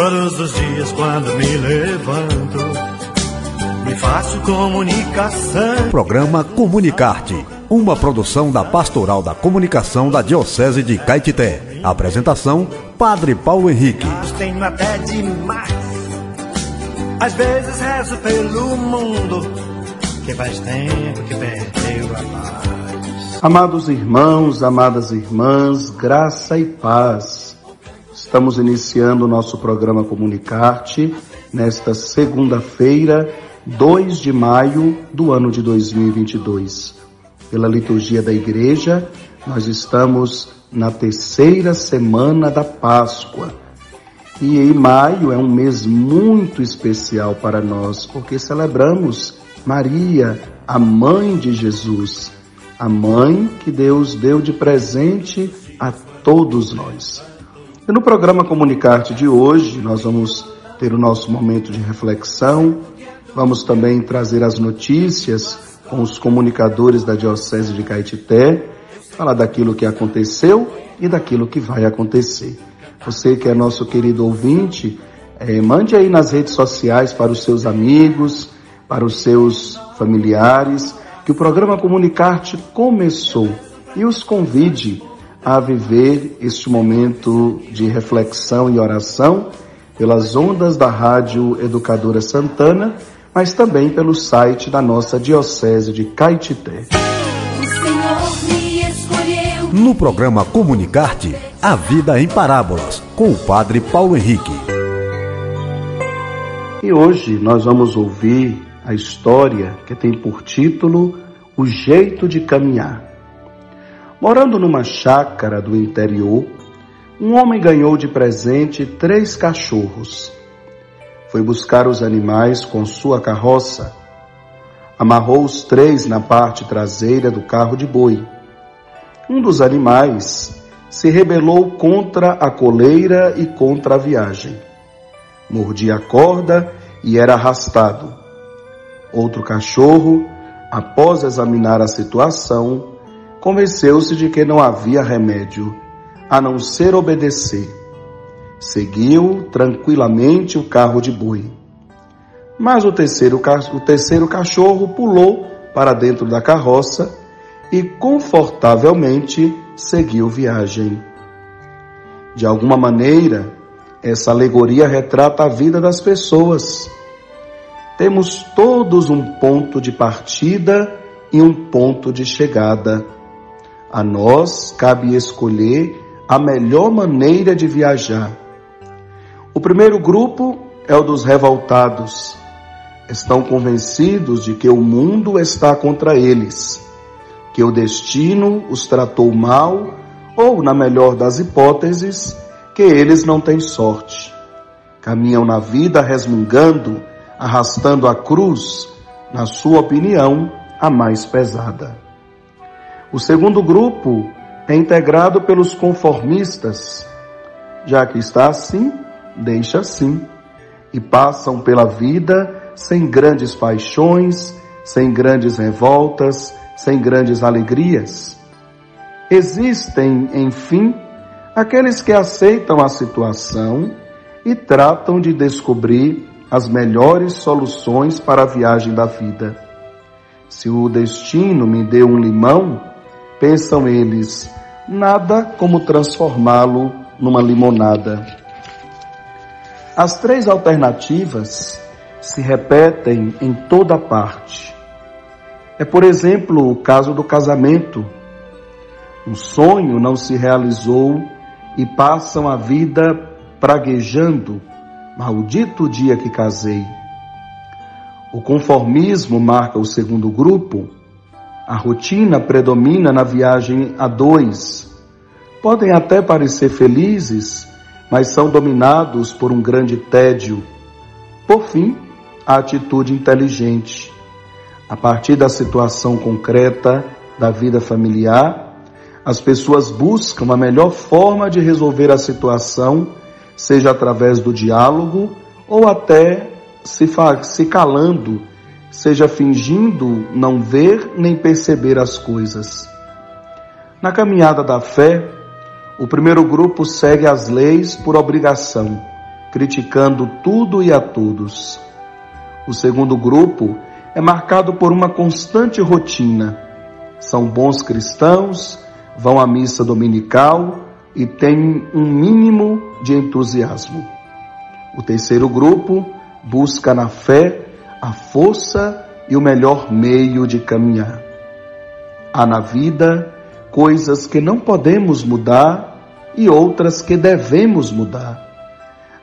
Todos os dias quando me levanto, me faço comunicação. Programa Comunicarte, uma produção da Pastoral da Comunicação da Diocese de Caetité. Apresentação: Padre Paulo Henrique. Tenho até demais. Às vezes rezo pelo mundo, que faz tempo que perdeu a paz. Amados irmãos, amadas irmãs, graça e paz. Estamos iniciando o nosso programa Comunicarte nesta segunda-feira, 2 de maio do ano de 2022. Pela liturgia da igreja, nós estamos na terceira semana da Páscoa. E em maio é um mês muito especial para nós, porque celebramos Maria, a mãe de Jesus, a mãe que Deus deu de presente a todos nós. E no programa Comunicarte de hoje, nós vamos ter o nosso momento de reflexão, vamos também trazer as notícias com os comunicadores da Diocese de Caetité, falar daquilo que aconteceu e daquilo que vai acontecer. Você que é nosso querido ouvinte, é, mande aí nas redes sociais para os seus amigos, para os seus familiares, que o programa Comunicarte começou e os convide a viver este momento de reflexão e oração pelas ondas da Rádio Educadora Santana, mas também pelo site da nossa Diocese de Caetité. No programa Comunicarte, a vida em parábolas, com o Padre Paulo Henrique. E hoje nós vamos ouvir a história que tem por título O Jeito de Caminhar. Morando numa chácara do interior, um homem ganhou de presente três cachorros. Foi buscar os animais com sua carroça. Amarrou os três na parte traseira do carro de boi. Um dos animais se rebelou contra a coleira e contra a viagem. Mordia a corda e era arrastado. Outro cachorro, após examinar a situação, convenceu-se de que não havia remédio a não ser obedecer. Seguiu tranquilamente o carro de boi. Mas o terceiro, o terceiro cachorro pulou para dentro da carroça e confortavelmente seguiu viagem. De alguma maneira, essa alegoria retrata a vida das pessoas. Temos todos um ponto de partida e um ponto de chegada. A nós cabe escolher a melhor maneira de viajar. O primeiro grupo é o dos revoltados. Estão convencidos de que o mundo está contra eles que o destino os tratou mal, ou, na melhor das hipóteses, que eles não têm sorte. Caminham na vida resmungando, arrastando a cruz, na sua opinião, a mais pesada. O segundo grupo é integrado pelos conformistas. Já que está assim, deixa assim. E passam pela vida sem grandes paixões, sem grandes revoltas, sem grandes alegrias. Existem, enfim, aqueles que aceitam a situação e tratam de descobrir as melhores soluções para a viagem da vida. Se o destino me deu um limão, pensam eles, nada como transformá-lo numa limonada. As três alternativas se repetem em toda parte. É, por exemplo, o caso do casamento. Um sonho não se realizou e passam a vida praguejando. Maldito dia que casei. O conformismo marca o segundo grupo. A rotina predomina na viagem a dois. Podem até parecer felizes, mas são dominados por um grande tédio. Por fim, a atitude inteligente a partir da situação concreta da vida familiar, as pessoas buscam a melhor forma de resolver a situação, seja através do diálogo ou até se, se calando, seja fingindo não ver nem perceber as coisas. Na caminhada da fé, o primeiro grupo segue as leis por obrigação, criticando tudo e a todos. O segundo grupo é marcado por uma constante rotina. São bons cristãos, vão à missa dominical e têm um mínimo de entusiasmo. O terceiro grupo busca na fé a força e o melhor meio de caminhar. Há na vida coisas que não podemos mudar e outras que devemos mudar.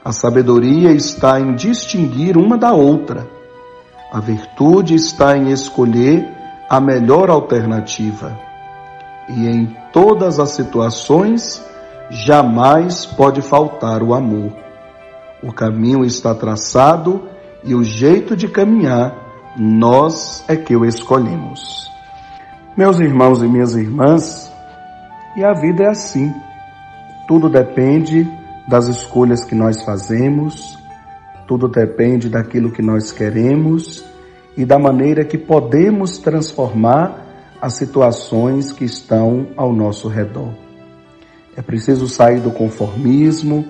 A sabedoria está em distinguir uma da outra. A virtude está em escolher a melhor alternativa. E em todas as situações, jamais pode faltar o amor. O caminho está traçado e o jeito de caminhar, nós é que o escolhemos. Meus irmãos e minhas irmãs, e a vida é assim. Tudo depende das escolhas que nós fazemos, tudo depende daquilo que nós queremos e da maneira que podemos transformar as situações que estão ao nosso redor. É preciso sair do conformismo,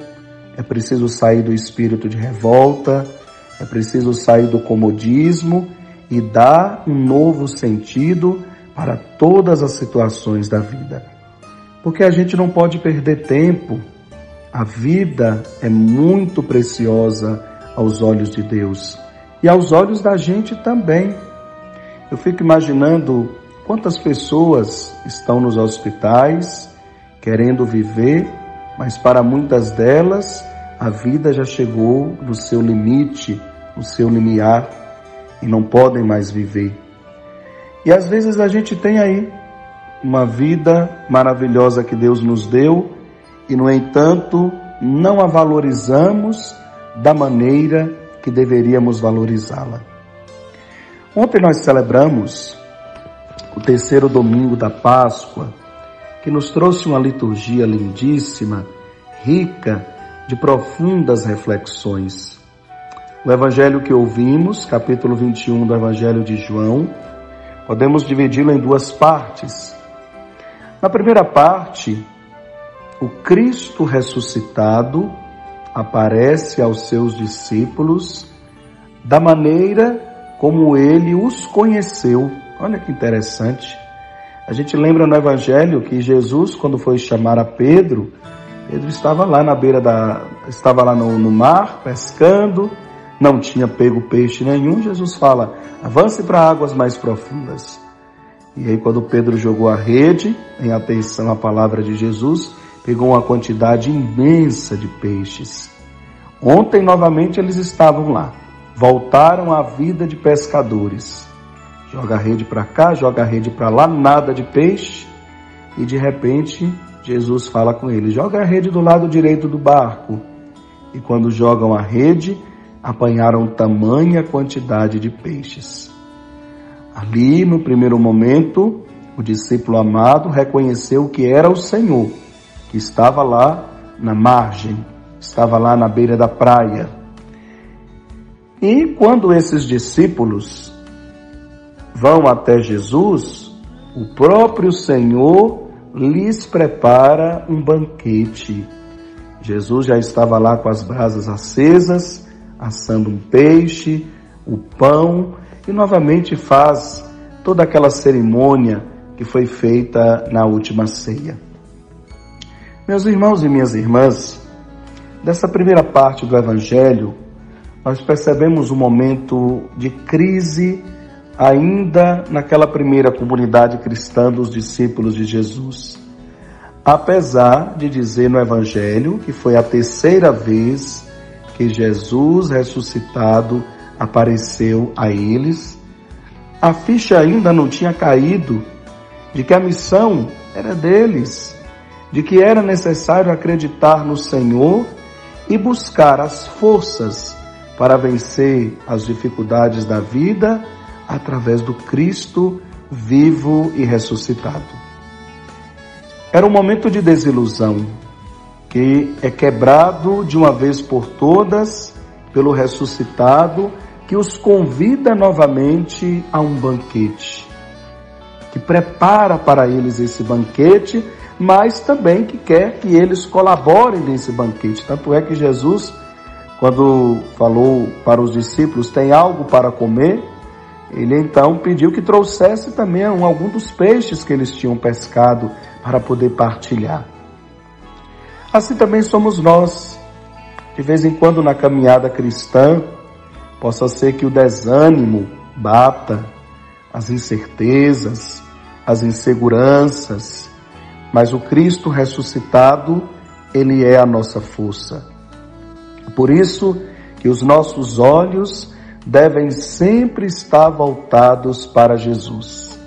é preciso sair do espírito de revolta, é preciso sair do comodismo e dar um novo sentido para todas as situações da vida. Porque a gente não pode perder tempo. A vida é muito preciosa aos olhos de Deus e aos olhos da gente também. Eu fico imaginando quantas pessoas estão nos hospitais querendo viver, mas para muitas delas a vida já chegou no seu limite, no seu limiar e não podem mais viver. E às vezes a gente tem aí uma vida maravilhosa que Deus nos deu e, no entanto, não a valorizamos da maneira que deveríamos valorizá-la. Ontem nós celebramos o terceiro domingo da Páscoa, que nos trouxe uma liturgia lindíssima, rica de profundas reflexões. O evangelho que ouvimos, capítulo 21 do Evangelho de João, podemos dividi-lo em duas partes. Na primeira parte, o Cristo ressuscitado aparece aos seus discípulos da maneira como ele os conheceu. Olha que interessante. A gente lembra no Evangelho que Jesus, quando foi chamar a Pedro, Pedro estava lá na beira da. estava lá no, no mar, pescando, não tinha pego peixe nenhum. Jesus fala: avance para águas mais profundas. E aí, quando Pedro jogou a rede, em atenção à palavra de Jesus, pegou uma quantidade imensa de peixes. Ontem, novamente, eles estavam lá. Voltaram à vida de pescadores. Joga a rede para cá, joga a rede para lá, nada de peixe. E de repente, Jesus fala com ele: joga a rede do lado direito do barco. E quando jogam a rede, apanharam tamanha quantidade de peixes. Ali, no primeiro momento, o discípulo amado reconheceu que era o Senhor, que estava lá na margem, estava lá na beira da praia. E quando esses discípulos vão até Jesus, o próprio Senhor lhes prepara um banquete. Jesus já estava lá com as brasas acesas, assando um peixe, o pão, e novamente faz toda aquela cerimônia que foi feita na última ceia. Meus irmãos e minhas irmãs, dessa primeira parte do Evangelho, nós percebemos um momento de crise ainda naquela primeira comunidade cristã dos discípulos de Jesus. Apesar de dizer no Evangelho que foi a terceira vez que Jesus ressuscitado apareceu a eles, a ficha ainda não tinha caído de que a missão era deles, de que era necessário acreditar no Senhor e buscar as forças para vencer as dificuldades da vida através do Cristo vivo e ressuscitado. Era um momento de desilusão que é quebrado de uma vez por todas pelo ressuscitado que os convida novamente a um banquete, que prepara para eles esse banquete, mas também que quer que eles colaborem nesse banquete. Tanto é que Jesus quando falou para os discípulos: Tem algo para comer? Ele então pediu que trouxesse também algum dos peixes que eles tinham pescado para poder partilhar. Assim também somos nós. De vez em quando na caminhada cristã, possa ser que o desânimo bata, as incertezas, as inseguranças, mas o Cristo ressuscitado, ele é a nossa força. Por isso que os nossos olhos devem sempre estar voltados para Jesus,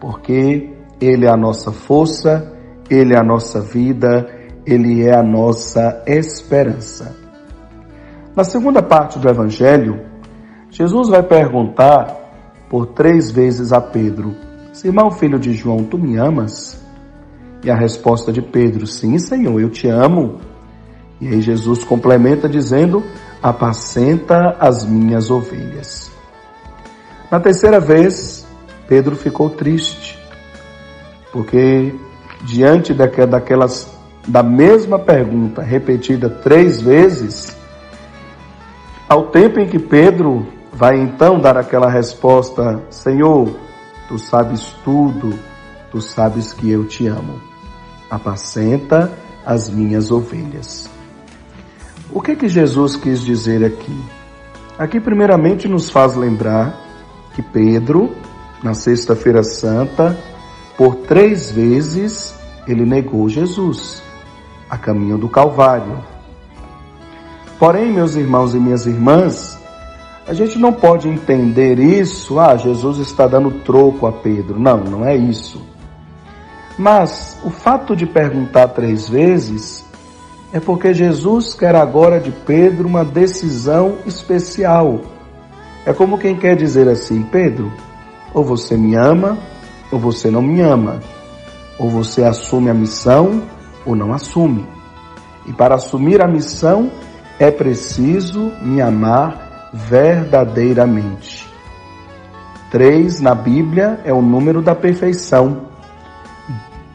porque Ele é a nossa força, Ele é a nossa vida, Ele é a nossa esperança. Na segunda parte do Evangelho, Jesus vai perguntar por três vezes a Pedro: Simão, filho de João, tu me amas? E a resposta de Pedro: Sim, Senhor, eu te amo. E aí Jesus complementa dizendo: apacenta as minhas ovelhas. Na terceira vez, Pedro ficou triste, porque diante daquelas da mesma pergunta repetida três vezes, ao tempo em que Pedro vai então dar aquela resposta: Senhor, tu sabes tudo, tu sabes que eu te amo. Apacenta as minhas ovelhas. O que que Jesus quis dizer aqui? Aqui primeiramente nos faz lembrar que Pedro, na sexta-feira santa, por três vezes ele negou Jesus, a caminho do Calvário. Porém, meus irmãos e minhas irmãs, a gente não pode entender isso, ah, Jesus está dando troco a Pedro. Não, não é isso. Mas o fato de perguntar três vezes é porque Jesus quer agora de Pedro uma decisão especial. É como quem quer dizer assim: Pedro, ou você me ama, ou você não me ama. Ou você assume a missão, ou não assume. E para assumir a missão, é preciso me amar verdadeiramente. Três na Bíblia é o número da perfeição.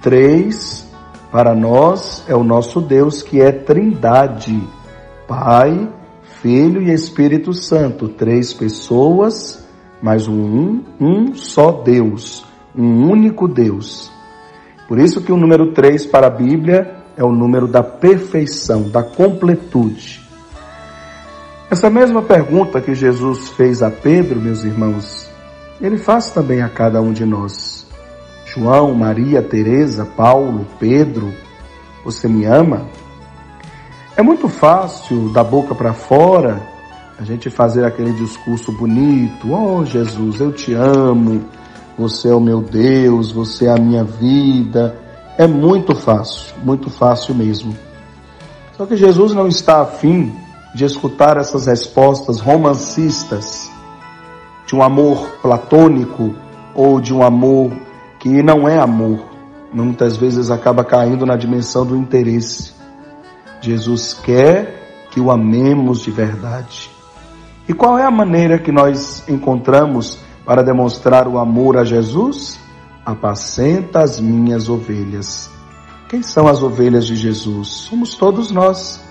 Três para nós é o nosso Deus que é Trindade, Pai, Filho e Espírito Santo, três pessoas, mas um, um só Deus, um único Deus. Por isso que o número três para a Bíblia é o número da perfeição, da completude. Essa mesma pergunta que Jesus fez a Pedro, meus irmãos, ele faz também a cada um de nós. João, Maria, Teresa, Paulo, Pedro, você me ama? É muito fácil da boca para fora a gente fazer aquele discurso bonito, oh Jesus, eu te amo, você é o meu Deus, você é a minha vida. É muito fácil, muito fácil mesmo. Só que Jesus não está afim de escutar essas respostas romancistas de um amor platônico ou de um amor que não é amor, muitas vezes acaba caindo na dimensão do interesse. Jesus quer que o amemos de verdade. E qual é a maneira que nós encontramos para demonstrar o amor a Jesus? Apacenta as minhas ovelhas. Quem são as ovelhas de Jesus? Somos todos nós.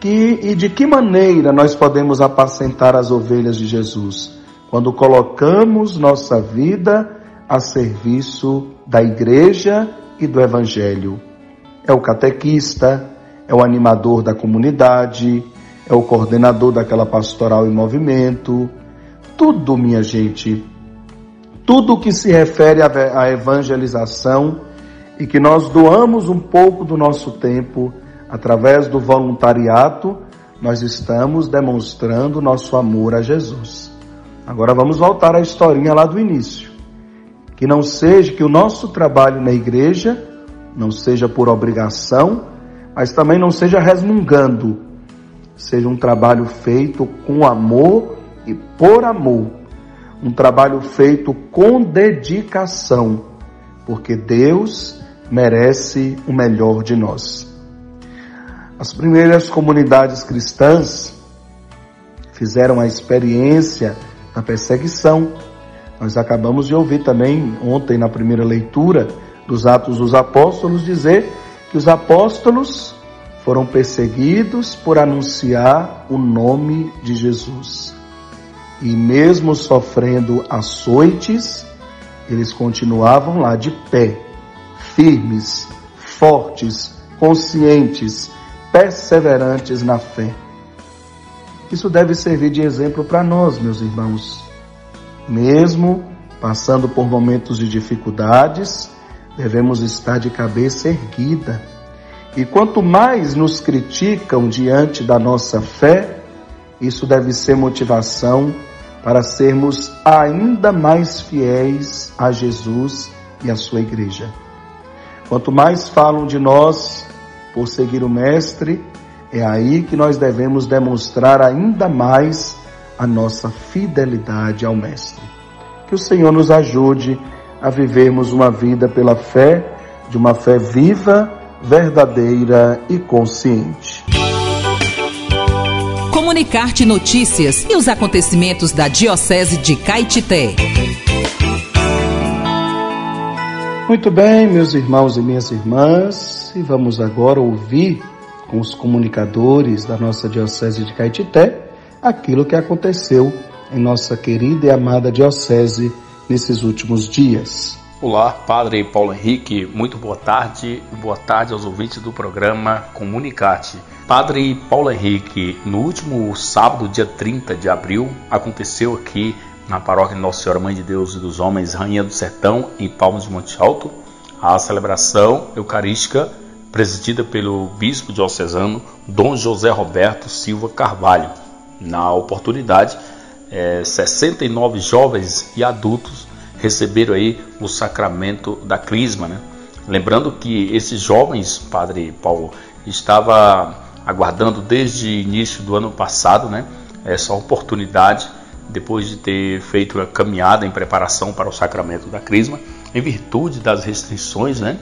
Que, e de que maneira nós podemos apacentar as ovelhas de Jesus? Quando colocamos nossa vida a serviço da igreja e do evangelho. É o catequista, é o animador da comunidade, é o coordenador daquela pastoral em movimento. Tudo, minha gente, tudo que se refere à evangelização e que nós doamos um pouco do nosso tempo através do voluntariado, nós estamos demonstrando nosso amor a Jesus. Agora vamos voltar à historinha lá do início. Que não seja que o nosso trabalho na igreja não seja por obrigação, mas também não seja resmungando. Seja um trabalho feito com amor e por amor. Um trabalho feito com dedicação, porque Deus merece o melhor de nós. As primeiras comunidades cristãs fizeram a experiência da perseguição nós acabamos de ouvir também ontem na primeira leitura dos Atos dos Apóstolos dizer que os apóstolos foram perseguidos por anunciar o nome de Jesus. E mesmo sofrendo açoites, eles continuavam lá de pé, firmes, fortes, conscientes, perseverantes na fé. Isso deve servir de exemplo para nós, meus irmãos. Mesmo passando por momentos de dificuldades, devemos estar de cabeça erguida. E quanto mais nos criticam diante da nossa fé, isso deve ser motivação para sermos ainda mais fiéis a Jesus e a sua igreja. Quanto mais falam de nós por seguir o Mestre, é aí que nós devemos demonstrar ainda mais a nossa fidelidade ao Mestre. Que o Senhor nos ajude a vivermos uma vida pela fé, de uma fé viva, verdadeira e consciente. Comunicar-te notícias e os acontecimentos da Diocese de Caetité. Muito bem, meus irmãos e minhas irmãs, e vamos agora ouvir com os comunicadores da nossa Diocese de Caetité aquilo que aconteceu em nossa querida e amada Diocese nesses últimos dias. Olá, Padre Paulo Henrique, muito boa tarde boa tarde aos ouvintes do programa Comunicate. Padre Paulo Henrique, no último sábado, dia 30 de abril, aconteceu aqui na paróquia Nossa Senhora Mãe de Deus e dos Homens, Rainha do Sertão, em Palmas de Monte Alto, a celebração eucarística presidida pelo bispo diocesano Dom José Roberto Silva Carvalho. Na oportunidade, é, 69 jovens e adultos receberam aí o sacramento da crisma, né? Lembrando que esses jovens, Padre Paulo, estava aguardando desde o início do ano passado, né? Essa oportunidade, depois de ter feito a caminhada em preparação para o sacramento da crisma, em virtude das restrições, né?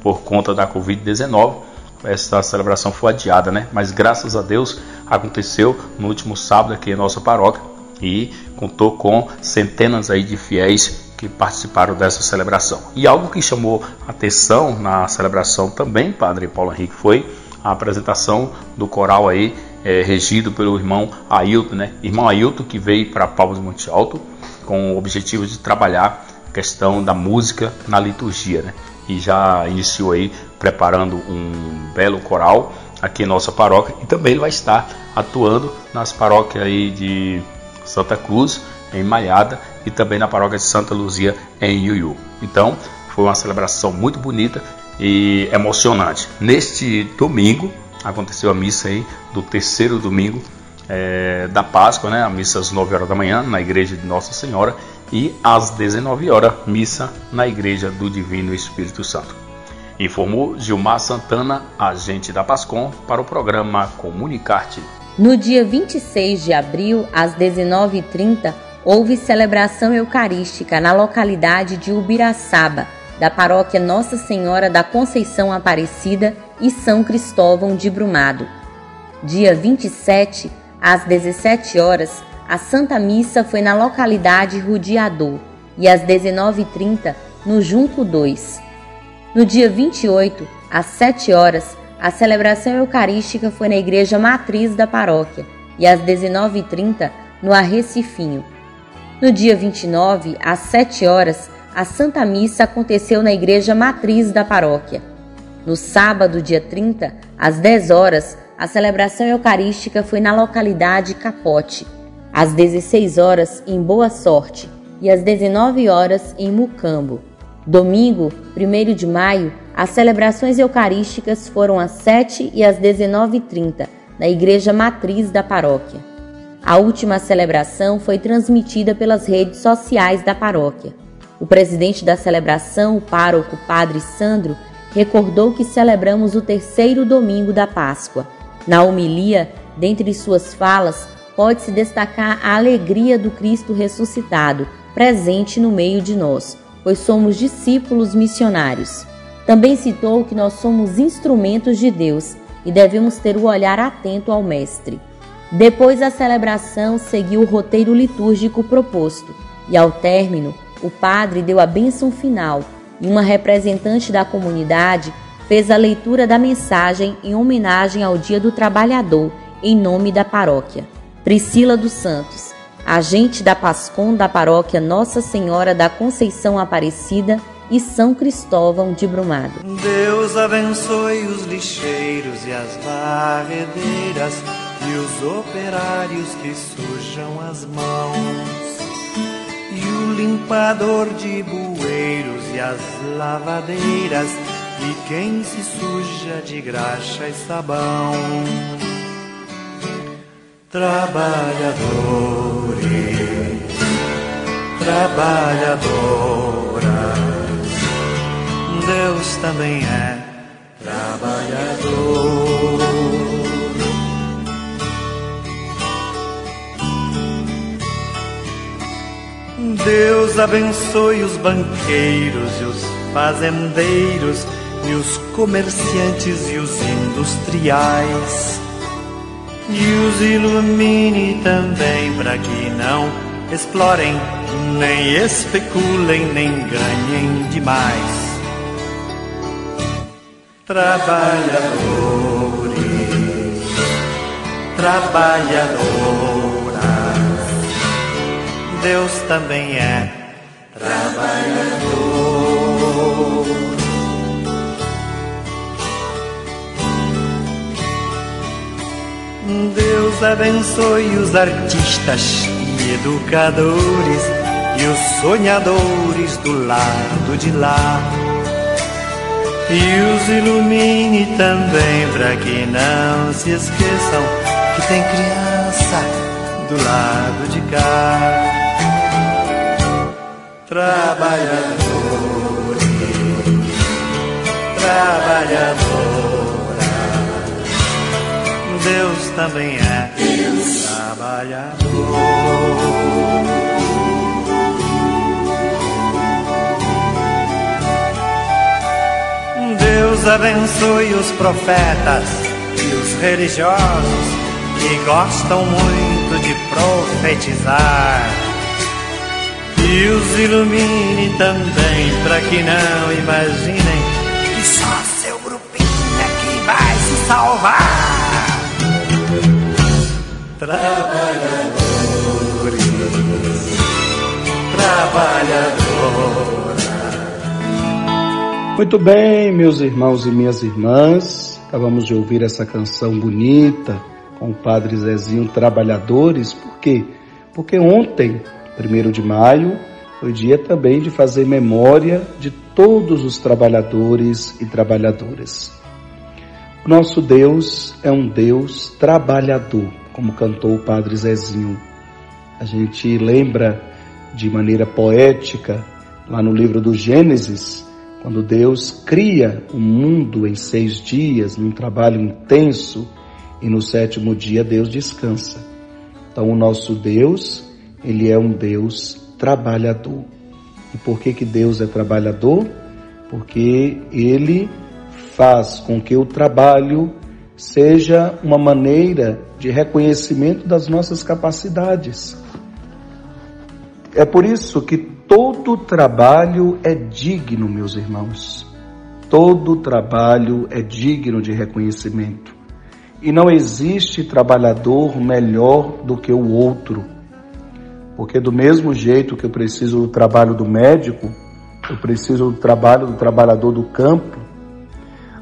Por conta da Covid-19, essa celebração foi adiada, né? Mas graças a Deus aconteceu no último sábado aqui em nossa paróquia e contou com centenas aí de fiéis que participaram dessa celebração. E algo que chamou atenção na celebração também, Padre Paulo Henrique, foi a apresentação do coral aí, é, regido pelo irmão Ailton, né? Irmão Ailton que veio para Palmas Monte Alto com o objetivo de trabalhar a questão da música na liturgia, né? E já iniciou aí preparando um belo coral aqui em nossa paróquia e também ele vai estar atuando nas paróquias aí de Santa Cruz, em Malhada e também na paróquia de Santa Luzia em Iuiú. Então, foi uma celebração muito bonita e emocionante. Neste domingo aconteceu a missa aí do terceiro domingo é, da Páscoa, né? A missa às 9 horas da manhã na igreja de Nossa Senhora e às 19 horas missa na igreja do Divino Espírito Santo. Informou Gilmar Santana, agente da Pascom, para o programa Comunicarte. No dia 26 de abril, às 19h30, houve celebração eucarística na localidade de Ubiraçaba, da paróquia Nossa Senhora da Conceição Aparecida e São Cristóvão de Brumado. Dia 27, às 17 horas, a Santa Missa foi na localidade Rudiador e às 19h30 no Junco 2. No dia 28, às 7 horas, a celebração eucarística foi na igreja matriz da paróquia e às 19h30 no Arrecifinho. No dia 29, às 7 horas, a Santa Missa aconteceu na igreja matriz da paróquia. No sábado, dia 30, às 10 horas, a celebração eucarística foi na localidade Capote. Às 16 horas, em Boa Sorte, e às 19 horas, em Mucambo. Domingo, 1 de maio, as celebrações eucarísticas foram às 7 e às 19h30, na igreja matriz da paróquia. A última celebração foi transmitida pelas redes sociais da paróquia. O presidente da celebração, o pároco Padre Sandro, recordou que celebramos o terceiro domingo da Páscoa. Na homilia, dentre suas falas, pode-se destacar a alegria do Cristo ressuscitado, presente no meio de nós, pois somos discípulos missionários. Também citou que nós somos instrumentos de Deus e devemos ter o olhar atento ao Mestre. Depois da celebração, seguiu o roteiro litúrgico proposto, e ao término, o padre deu a bênção final e uma representante da comunidade fez a leitura da mensagem em homenagem ao Dia do Trabalhador, em nome da paróquia. Priscila dos Santos, agente da Pascom da paróquia Nossa Senhora da Conceição Aparecida e São Cristóvão de Brumado. Deus abençoe os lixeiros e as varredeiras e os operários que sujam as mãos. E o limpador de bueiros e as lavadeiras e quem se suja de graxa e sabão. Trabalhadores, trabalhadoras, Deus também é trabalhador. Deus abençoe os banqueiros e os fazendeiros e os comerciantes e os industriais. E os ilumine também para que não explorem, nem especulem, nem ganhem demais. Trabalhadores, trabalhadoras, Deus também é trabalhador. Deus abençoe os artistas e educadores e os sonhadores do lado de lá. E os ilumine também para que não se esqueçam que tem criança do lado de cá. Trabalhadores, trabalhadores. Deus também é Deus. trabalhador. Deus abençoe os profetas e os religiosos que gostam muito de profetizar. E os ilumine também para que não imaginem trabalhadores, trabalhadoras. Muito bem, meus irmãos e minhas irmãs, acabamos de ouvir essa canção bonita com o Padre Zezinho Trabalhadores, por quê? Porque ontem, 1 de maio, foi dia também de fazer memória de todos os trabalhadores e trabalhadoras. Nosso Deus é um Deus trabalhador como cantou o Padre Zezinho. A gente lembra de maneira poética, lá no livro do Gênesis, quando Deus cria o mundo em seis dias, num trabalho intenso, e no sétimo dia Deus descansa. Então, o nosso Deus, ele é um Deus trabalhador. E por que, que Deus é trabalhador? Porque ele faz com que o trabalho seja uma maneira de reconhecimento das nossas capacidades. É por isso que todo trabalho é digno, meus irmãos. Todo trabalho é digno de reconhecimento. E não existe trabalhador melhor do que o outro. Porque do mesmo jeito que eu preciso do trabalho do médico, eu preciso do trabalho do trabalhador do campo,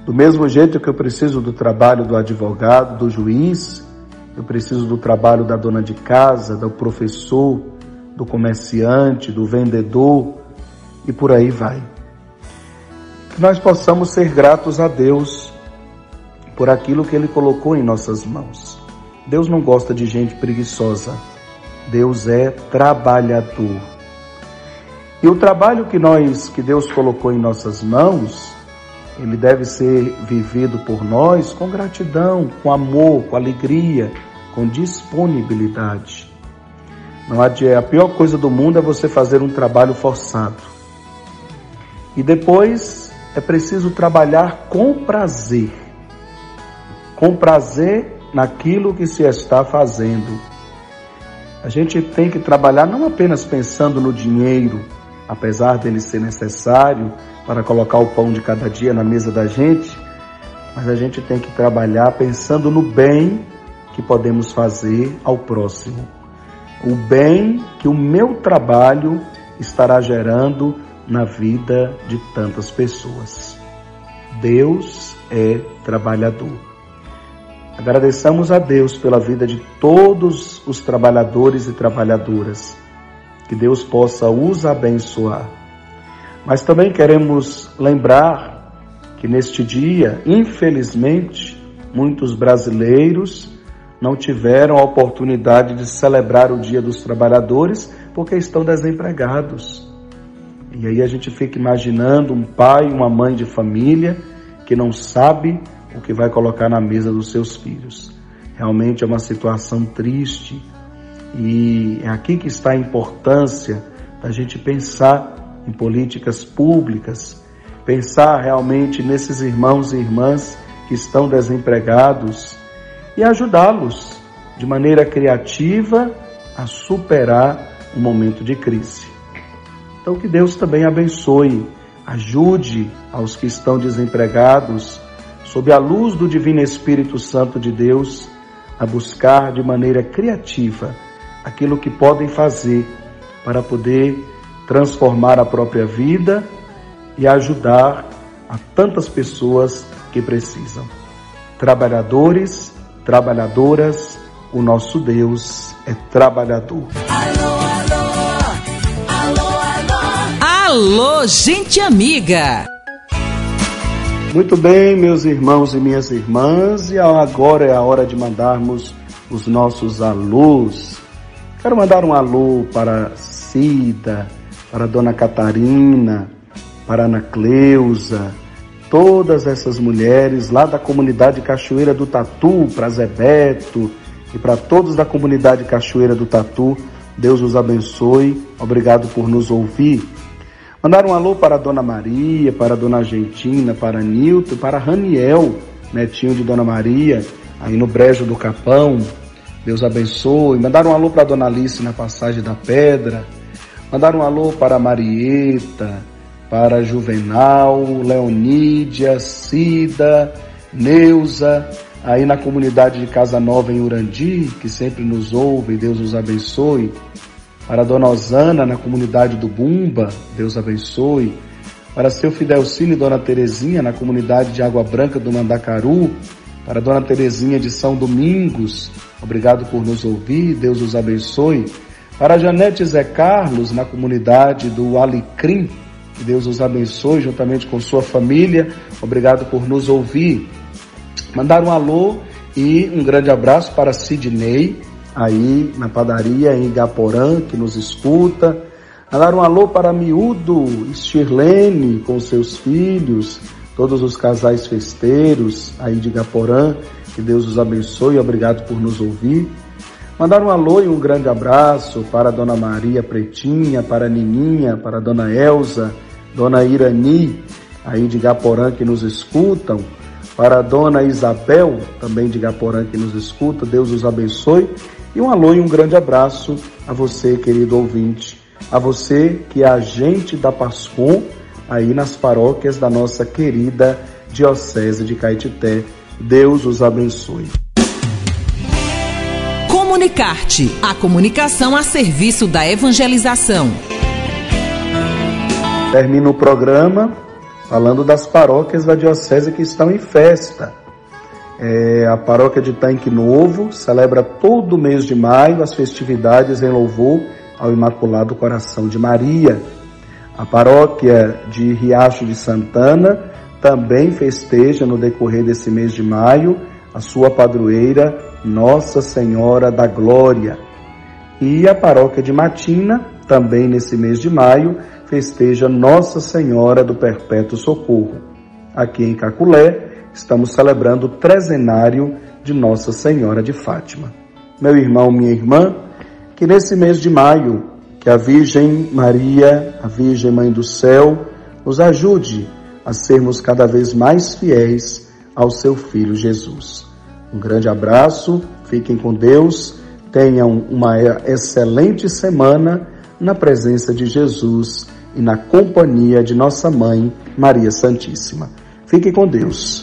do mesmo jeito que eu preciso do trabalho do advogado, do juiz, eu preciso do trabalho da dona de casa, do professor, do comerciante, do vendedor e por aí vai. Que nós possamos ser gratos a Deus por aquilo que Ele colocou em nossas mãos. Deus não gosta de gente preguiçosa. Deus é trabalhador. E o trabalho que nós, que Deus colocou em nossas mãos, ele deve ser vivido por nós com gratidão, com amor, com alegria, com disponibilidade. Não adianta, a pior coisa do mundo é você fazer um trabalho forçado. E depois é preciso trabalhar com prazer. Com prazer naquilo que se está fazendo. A gente tem que trabalhar não apenas pensando no dinheiro, apesar dele ser necessário para colocar o pão de cada dia na mesa da gente, mas a gente tem que trabalhar pensando no bem que podemos fazer ao próximo. O bem que o meu trabalho estará gerando na vida de tantas pessoas. Deus é trabalhador. Agradeçamos a Deus pela vida de todos os trabalhadores e trabalhadoras. Que Deus possa os abençoar. Mas também queremos lembrar que neste dia, infelizmente, muitos brasileiros não tiveram a oportunidade de celebrar o Dia dos Trabalhadores porque estão desempregados. E aí a gente fica imaginando um pai, uma mãe de família que não sabe o que vai colocar na mesa dos seus filhos. Realmente é uma situação triste e é aqui que está a importância da gente pensar em políticas públicas pensar realmente nesses irmãos e irmãs que estão desempregados e ajudá-los de maneira criativa a superar o momento de crise. Então, que Deus também abençoe, ajude aos que estão desempregados, sob a luz do Divino Espírito Santo de Deus, a buscar de maneira criativa aquilo que podem fazer para poder transformar a própria vida e ajudar a tantas pessoas que precisam. Trabalhadores, trabalhadoras, o nosso Deus é trabalhador. Alô, alô, alô, alô. Alô, gente amiga. Muito bem, meus irmãos e minhas irmãs, e agora é a hora de mandarmos os nossos alôs. Quero mandar um alô para Cida, para Dona Catarina, para Ana Cleusa, todas essas mulheres lá da comunidade Cachoeira do Tatu, para Zé Beto e para todos da comunidade Cachoeira do Tatu. Deus os abençoe. Obrigado por nos ouvir. Mandar um alô para Dona Maria, para Dona Argentina, para Nilton, para Raniel, netinho de Dona Maria, aí no Brejo do Capão. Deus abençoe. Mandar um alô para Dona Alice na Passagem da Pedra. Mandar um alô para Marieta, para Juvenal, Leonídia, Cida, Neuza, aí na comunidade de Casa Nova em Urandi, que sempre nos ouve, Deus os abençoe. Para Dona Osana, na comunidade do Bumba, Deus abençoe. Para seu Fidelcine e Dona Terezinha, na comunidade de Água Branca do Mandacaru. Para Dona Terezinha de São Domingos, obrigado por nos ouvir, Deus os abençoe. Para Janete Zé Carlos, na comunidade do Alecrim, que Deus os abençoe juntamente com sua família. Obrigado por nos ouvir. Mandar um alô e um grande abraço para Sidney, aí na padaria em Igaporã, que nos escuta. Mandar um alô para Miúdo, Stirlene, com seus filhos, todos os casais festeiros aí de Igaporã. Que Deus os abençoe. Obrigado por nos ouvir. Mandar um alô e um grande abraço para a Dona Maria Pretinha, para a Nininha, para a Dona Elza, Dona Irani, aí de Gaporã que nos escutam, para a Dona Isabel, também de Gaporã que nos escuta, Deus os abençoe. E um alô e um grande abraço a você, querido ouvinte, a você que é agente da Pascom, aí nas paróquias da nossa querida Diocese de Caetité. Deus os abençoe. Comunicarte, a comunicação a serviço da evangelização. Termina o programa falando das paróquias da Diocese que estão em festa. É, a paróquia de Tanque Novo celebra todo mês de maio as festividades em louvor ao Imaculado Coração de Maria. A paróquia de Riacho de Santana também festeja no decorrer desse mês de maio a sua padroeira Nossa Senhora da Glória. E a paróquia de Matina, também nesse mês de maio, festeja Nossa Senhora do Perpétuo Socorro. Aqui em Caculé, estamos celebrando o trezenário de Nossa Senhora de Fátima. Meu irmão, minha irmã, que nesse mês de maio, que a Virgem Maria, a Virgem Mãe do Céu, nos ajude a sermos cada vez mais fiéis ao seu Filho Jesus. Um grande abraço, fiquem com Deus, tenham uma excelente semana na presença de Jesus e na companhia de nossa mãe, Maria Santíssima. Fique com Deus.